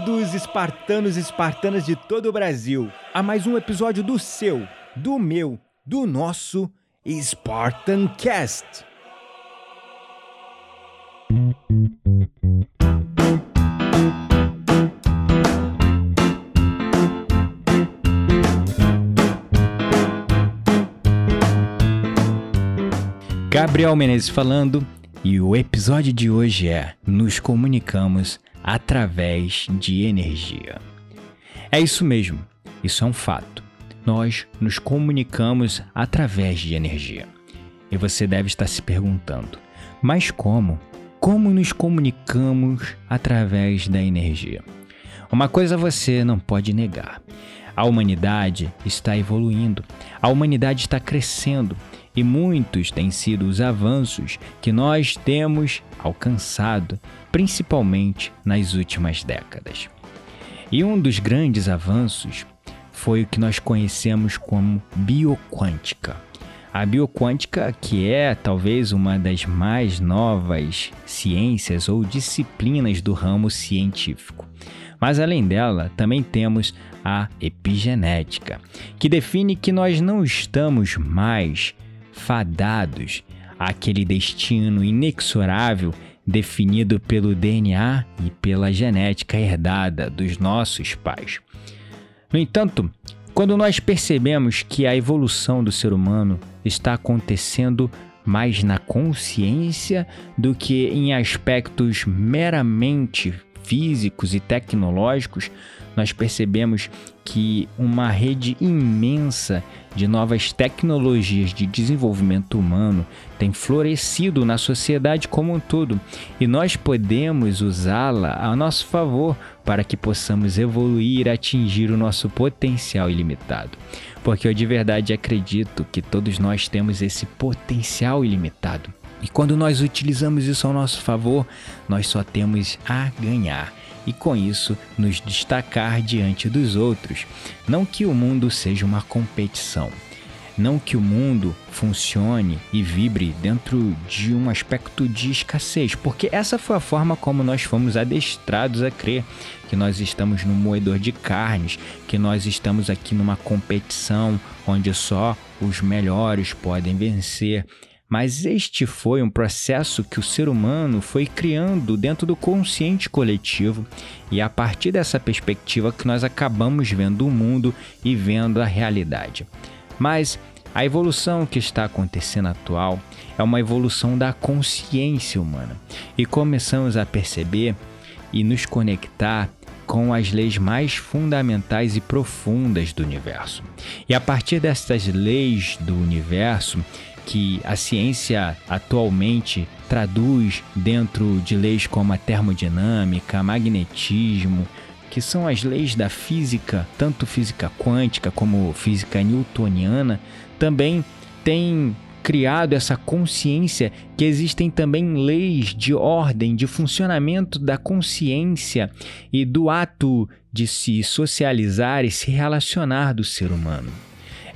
Bem-vindos, espartanos e espartanas de todo o Brasil, a mais um episódio do seu, do meu, do nosso Spartan Cast. Gabriel Menezes falando, e o episódio de hoje é Nos comunicamos através de energia. É isso mesmo, isso é um fato. Nós nos comunicamos através de energia. E você deve estar se perguntando: mas como? Como nos comunicamos através da energia? Uma coisa você não pode negar: a humanidade está evoluindo, a humanidade está crescendo e muitos têm sido os avanços que nós temos alcançado, principalmente nas últimas décadas. E um dos grandes avanços foi o que nós conhecemos como bioquântica. A bioquântica, que é talvez uma das mais novas ciências ou disciplinas do ramo científico. Mas além dela, também temos a epigenética, que define que nós não estamos mais fadados àquele destino inexorável definido pelo DNA e pela genética herdada dos nossos pais. No entanto, quando nós percebemos que a evolução do ser humano está acontecendo mais na consciência do que em aspectos meramente físicos e tecnológicos, nós percebemos que uma rede imensa de novas tecnologias de desenvolvimento humano tem florescido na sociedade como um todo e nós podemos usá-la a nosso favor para que possamos evoluir e atingir o nosso potencial ilimitado. Porque eu de verdade acredito que todos nós temos esse potencial ilimitado. E quando nós utilizamos isso ao nosso favor, nós só temos a ganhar e com isso nos destacar diante dos outros. Não que o mundo seja uma competição, não que o mundo funcione e vibre dentro de um aspecto de escassez, porque essa foi a forma como nós fomos adestrados a crer que nós estamos num moedor de carnes, que nós estamos aqui numa competição onde só os melhores podem vencer. Mas este foi um processo que o ser humano foi criando dentro do consciente coletivo, e é a partir dessa perspectiva que nós acabamos vendo o mundo e vendo a realidade. Mas a evolução que está acontecendo atual é uma evolução da consciência humana, e começamos a perceber e nos conectar com as leis mais fundamentais e profundas do universo. E a partir dessas leis do universo, que a ciência atualmente traduz dentro de leis como a termodinâmica, magnetismo, que são as leis da física, tanto física quântica como física newtoniana, também tem criado essa consciência que existem também leis de ordem, de funcionamento da consciência e do ato de se socializar e se relacionar do ser humano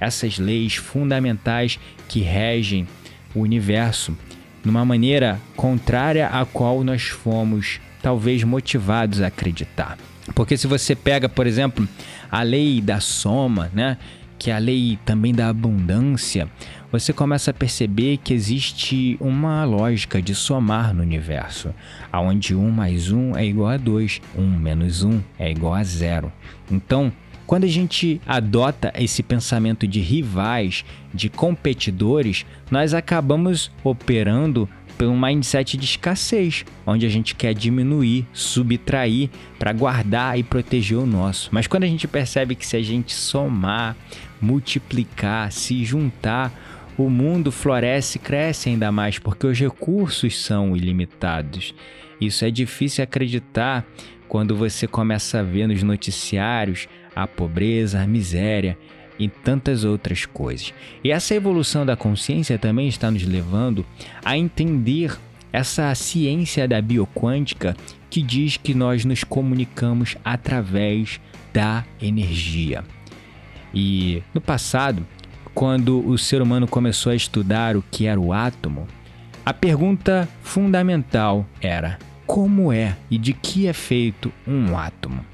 essas leis fundamentais que regem o universo, numa maneira contrária à qual nós fomos talvez motivados a acreditar. Porque se você pega, por exemplo, a lei da soma, né, que é a lei também da abundância, você começa a perceber que existe uma lógica de somar no universo, onde 1 mais 1 é igual a 2, 1 menos 1 é igual a 0. Então, quando a gente adota esse pensamento de rivais, de competidores, nós acabamos operando por um mindset de escassez, onde a gente quer diminuir, subtrair para guardar e proteger o nosso. Mas quando a gente percebe que se a gente somar, multiplicar, se juntar, o mundo floresce e cresce ainda mais, porque os recursos são ilimitados. Isso é difícil acreditar quando você começa a ver nos noticiários a pobreza, a miséria e tantas outras coisas. E essa evolução da consciência também está nos levando a entender essa ciência da bioquântica que diz que nós nos comunicamos através da energia. E no passado, quando o ser humano começou a estudar o que era o átomo, a pergunta fundamental era: como é e de que é feito um átomo?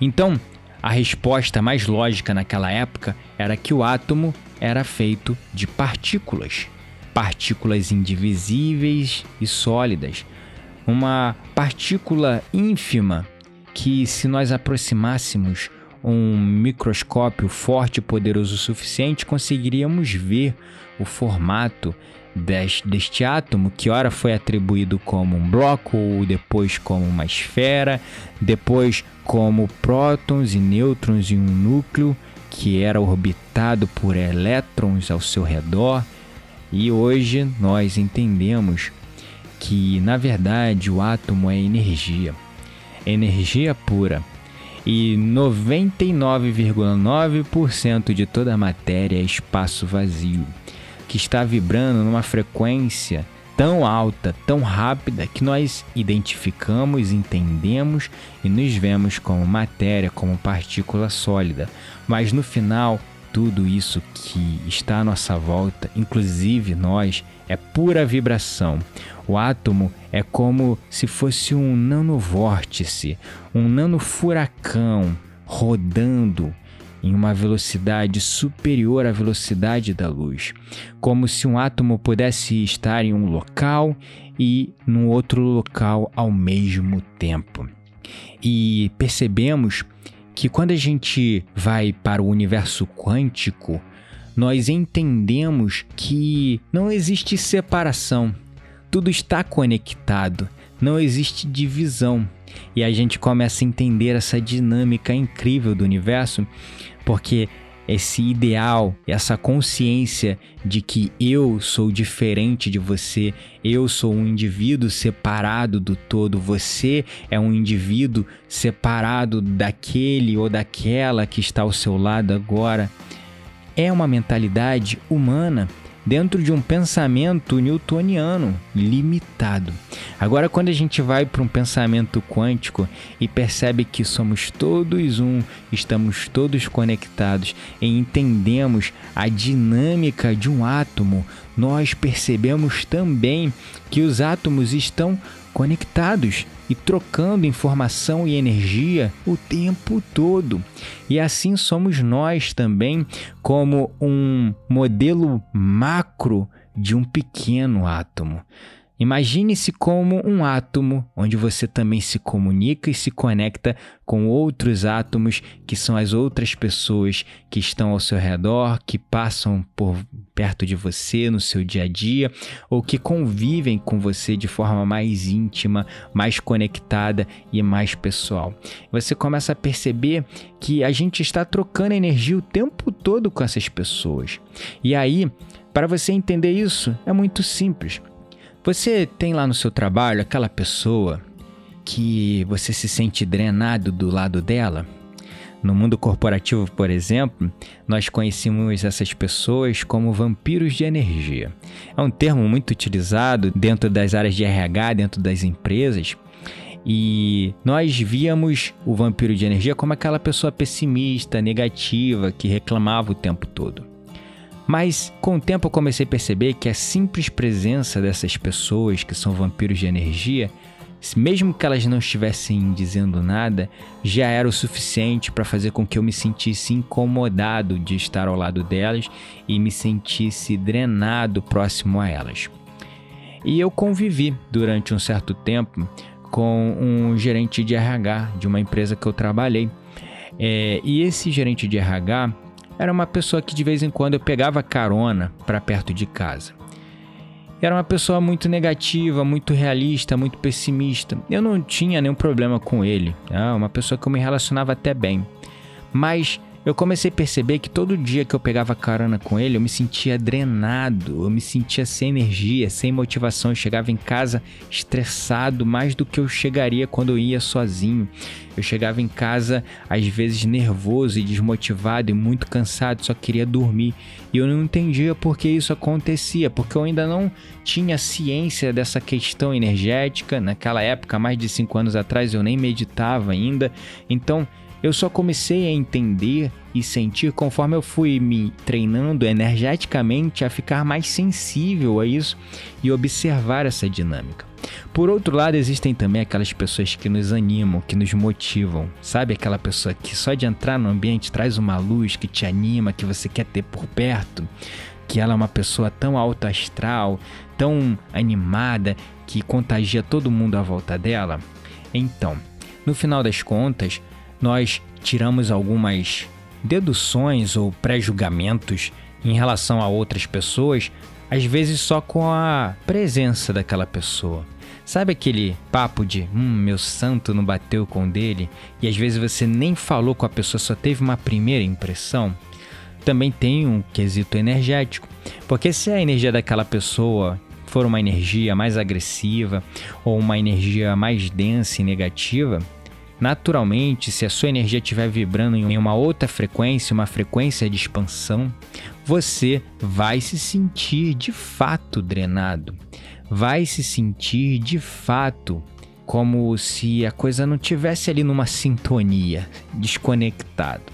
Então, a resposta mais lógica naquela época era que o átomo era feito de partículas, partículas indivisíveis e sólidas. Uma partícula ínfima que, se nós aproximássemos um microscópio forte e poderoso o suficiente, conseguiríamos ver o formato deste átomo, que ora foi atribuído como um bloco, ou depois como uma esfera, depois como prótons e nêutrons em um núcleo que era orbitado por elétrons ao seu redor. E hoje nós entendemos que, na verdade, o átomo é energia, energia pura. E 99,9% de toda a matéria é espaço vazio que está vibrando numa frequência tão alta, tão rápida, que nós identificamos, entendemos e nos vemos como matéria, como partícula sólida. Mas no final, tudo isso que está à nossa volta, inclusive nós, é pura vibração. O átomo é como se fosse um nanovórtice, um nanofuracão rodando em uma velocidade superior à velocidade da luz, como se um átomo pudesse estar em um local e num outro local ao mesmo tempo. E percebemos que quando a gente vai para o universo quântico, nós entendemos que não existe separação, tudo está conectado, não existe divisão. E a gente começa a entender essa dinâmica incrível do universo, porque esse ideal, essa consciência de que eu sou diferente de você, eu sou um indivíduo separado do todo, você é um indivíduo separado daquele ou daquela que está ao seu lado agora, é uma mentalidade humana dentro de um pensamento newtoniano limitado. Agora, quando a gente vai para um pensamento quântico e percebe que somos todos um, estamos todos conectados e entendemos a dinâmica de um átomo, nós percebemos também que os átomos estão conectados e trocando informação e energia o tempo todo. E assim somos nós também, como um modelo macro de um pequeno átomo. Imagine-se como um átomo, onde você também se comunica e se conecta com outros átomos, que são as outras pessoas que estão ao seu redor, que passam por perto de você no seu dia a dia, ou que convivem com você de forma mais íntima, mais conectada e mais pessoal. Você começa a perceber que a gente está trocando energia o tempo todo com essas pessoas. E aí, para você entender isso, é muito simples. Você tem lá no seu trabalho aquela pessoa que você se sente drenado do lado dela? No mundo corporativo, por exemplo, nós conhecemos essas pessoas como vampiros de energia. É um termo muito utilizado dentro das áreas de RH, dentro das empresas. E nós víamos o vampiro de energia como aquela pessoa pessimista, negativa, que reclamava o tempo todo. Mas com o tempo eu comecei a perceber que a simples presença dessas pessoas que são vampiros de energia, mesmo que elas não estivessem dizendo nada, já era o suficiente para fazer com que eu me sentisse incomodado de estar ao lado delas e me sentisse drenado próximo a elas. E eu convivi durante um certo tempo com um gerente de RH de uma empresa que eu trabalhei. É, e esse gerente de RH era uma pessoa que de vez em quando eu pegava carona para perto de casa. era uma pessoa muito negativa, muito realista, muito pessimista. Eu não tinha nenhum problema com ele, é uma pessoa que eu me relacionava até bem. Mas eu comecei a perceber que todo dia que eu pegava carona com ele, eu me sentia drenado, eu me sentia sem energia, sem motivação. Eu chegava em casa estressado mais do que eu chegaria quando eu ia sozinho. Eu chegava em casa às vezes nervoso e desmotivado e muito cansado, só queria dormir. E eu não entendia por que isso acontecia, porque eu ainda não tinha ciência dessa questão energética. Naquela época, mais de cinco anos atrás, eu nem meditava ainda. Então, eu só comecei a entender e sentir conforme eu fui me treinando energeticamente a ficar mais sensível a isso e observar essa dinâmica. Por outro lado, existem também aquelas pessoas que nos animam, que nos motivam. Sabe aquela pessoa que só de entrar no ambiente traz uma luz que te anima, que você quer ter por perto? Que ela é uma pessoa tão alto astral, tão animada, que contagia todo mundo à volta dela? Então, no final das contas, nós tiramos algumas deduções ou pré-julgamentos em relação a outras pessoas, às vezes só com a presença daquela pessoa. Sabe aquele papo de, hum, meu santo não bateu com o dele, e às vezes você nem falou com a pessoa, só teve uma primeira impressão? Também tem um quesito energético, porque se a energia daquela pessoa for uma energia mais agressiva ou uma energia mais densa e negativa, Naturalmente, se a sua energia estiver vibrando em uma outra frequência, uma frequência de expansão, você vai se sentir de fato drenado, vai se sentir de fato como se a coisa não tivesse ali numa sintonia, desconectado.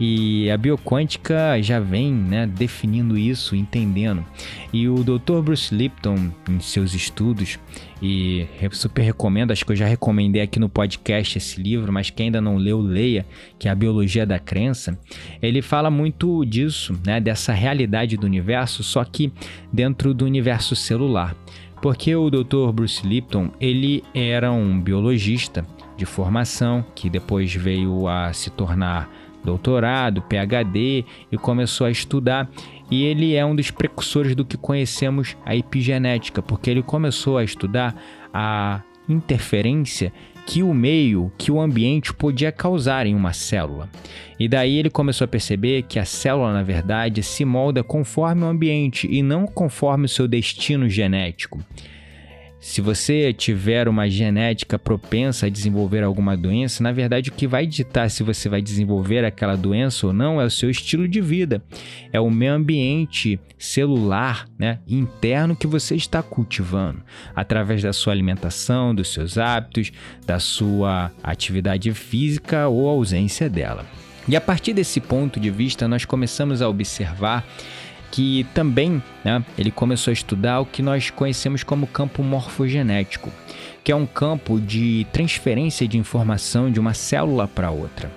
E a bioquântica já vem né, definindo isso, entendendo. E o Dr. Bruce Lipton, em seus estudos, e super recomendo, acho que eu já recomendei aqui no podcast esse livro, mas quem ainda não leu, leia, que é a Biologia da Crença. Ele fala muito disso, né, dessa realidade do universo, só que dentro do universo celular. Porque o Dr. Bruce Lipton, ele era um biologista de formação, que depois veio a se tornar doutorado, PhD e começou a estudar. E ele é um dos precursores do que conhecemos a epigenética, porque ele começou a estudar a interferência que o meio, que o ambiente podia causar em uma célula. E daí ele começou a perceber que a célula, na verdade, se molda conforme o ambiente e não conforme o seu destino genético. Se você tiver uma genética propensa a desenvolver alguma doença, na verdade o que vai ditar se você vai desenvolver aquela doença ou não é o seu estilo de vida, é o meio ambiente celular, né, interno que você está cultivando, através da sua alimentação, dos seus hábitos, da sua atividade física ou ausência dela. E a partir desse ponto de vista, nós começamos a observar que também né, ele começou a estudar o que nós conhecemos como campo morfogenético, que é um campo de transferência de informação de uma célula para outra.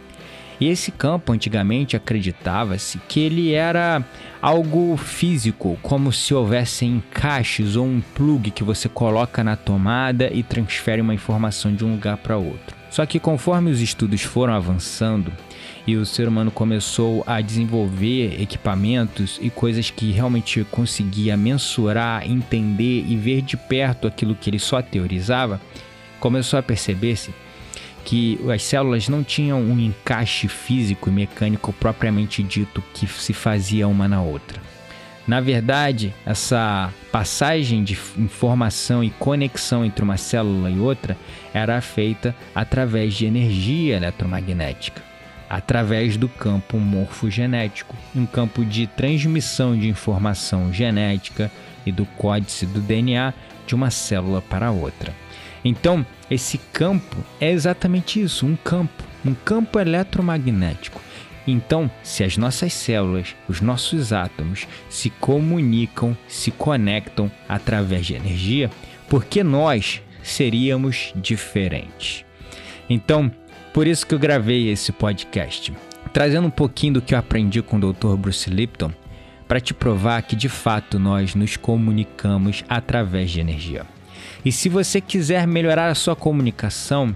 E esse campo antigamente acreditava-se que ele era algo físico, como se houvesse encaixes ou um plug que você coloca na tomada e transfere uma informação de um lugar para outro. Só que conforme os estudos foram avançando, e o ser humano começou a desenvolver equipamentos e coisas que realmente conseguia mensurar, entender e ver de perto aquilo que ele só teorizava, começou a perceber-se que as células não tinham um encaixe físico e mecânico propriamente dito que se fazia uma na outra. Na verdade, essa passagem de informação e conexão entre uma célula e outra era feita através de energia eletromagnética através do campo morfogenético, um campo de transmissão de informação genética e do códice do DNA de uma célula para outra. Então, esse campo é exatamente isso, um campo, um campo eletromagnético. Então, se as nossas células, os nossos átomos se comunicam, se conectam através de energia, por que nós seríamos diferentes? Então, por isso que eu gravei esse podcast, trazendo um pouquinho do que eu aprendi com o Dr. Bruce Lipton, para te provar que de fato nós nos comunicamos através de energia. E se você quiser melhorar a sua comunicação,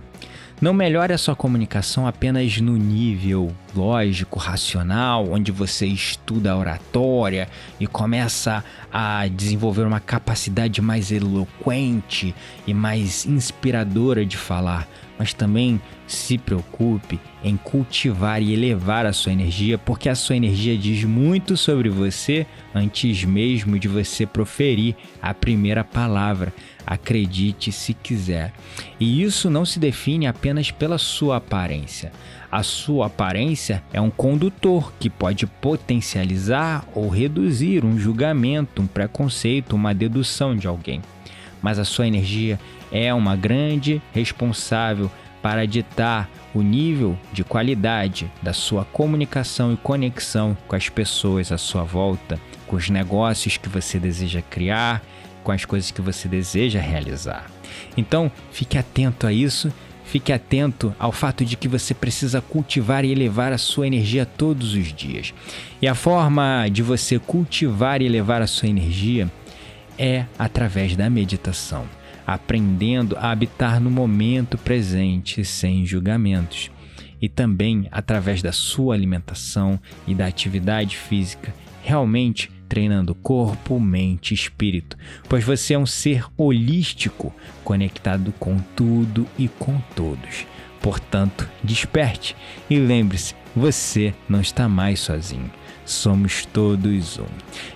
não melhore a sua comunicação apenas no nível lógico, racional, onde você estuda a oratória e começa a desenvolver uma capacidade mais eloquente e mais inspiradora de falar, mas também se preocupe em cultivar e elevar a sua energia, porque a sua energia diz muito sobre você antes mesmo de você proferir a primeira palavra. Acredite se quiser. E isso não se define apenas pela sua aparência. A sua aparência é um condutor que pode potencializar ou reduzir um julgamento, um preconceito, uma dedução de alguém. Mas a sua energia é uma grande responsável para ditar o nível de qualidade da sua comunicação e conexão com as pessoas à sua volta, com os negócios que você deseja criar, com as coisas que você deseja realizar. Então, fique atento a isso. Fique atento ao fato de que você precisa cultivar e elevar a sua energia todos os dias. E a forma de você cultivar e elevar a sua energia é através da meditação aprendendo a habitar no momento presente sem julgamentos. E também através da sua alimentação e da atividade física, realmente treinando corpo, mente e espírito, pois você é um ser holístico, conectado com tudo e com todos. Portanto, desperte e lembre-se, você não está mais sozinho somos todos um.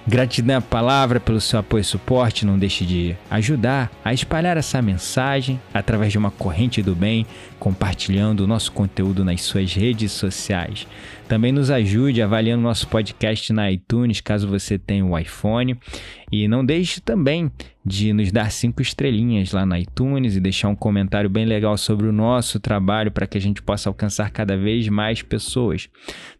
Gratidão à palavra pelo seu apoio e suporte. Não deixe de ajudar a espalhar essa mensagem através de uma corrente do bem, compartilhando o nosso conteúdo nas suas redes sociais. Também nos ajude avaliando nosso podcast na iTunes, caso você tenha o um iPhone. E não deixe também de nos dar cinco estrelinhas lá na iTunes e deixar um comentário bem legal sobre o nosso trabalho para que a gente possa alcançar cada vez mais pessoas.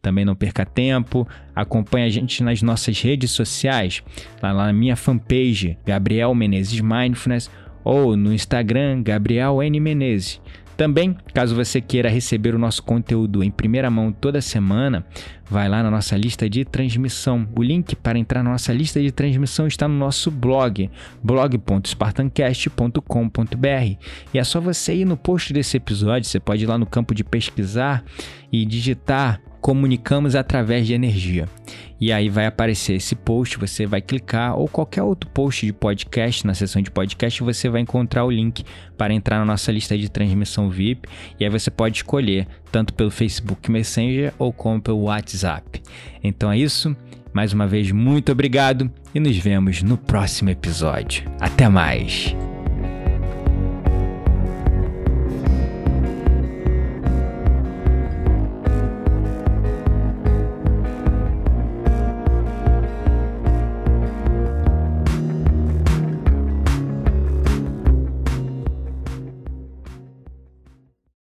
Também não perca tempo, acompanhe a gente nas nossas redes sociais, lá na minha fanpage, Gabriel Menezes Mindfulness, ou no Instagram, Gabriel N. Menezes. Também, caso você queira receber o nosso conteúdo em primeira mão toda semana, vai lá na nossa lista de transmissão. O link para entrar na nossa lista de transmissão está no nosso blog, blog.spartancast.com.br. E é só você ir no post desse episódio, você pode ir lá no campo de pesquisar e digitar comunicamos através de energia. E aí vai aparecer esse post, você vai clicar ou qualquer outro post de podcast, na seção de podcast, você vai encontrar o link para entrar na nossa lista de transmissão VIP. E aí você pode escolher tanto pelo Facebook Messenger ou como pelo WhatsApp. Então é isso. Mais uma vez, muito obrigado e nos vemos no próximo episódio. Até mais!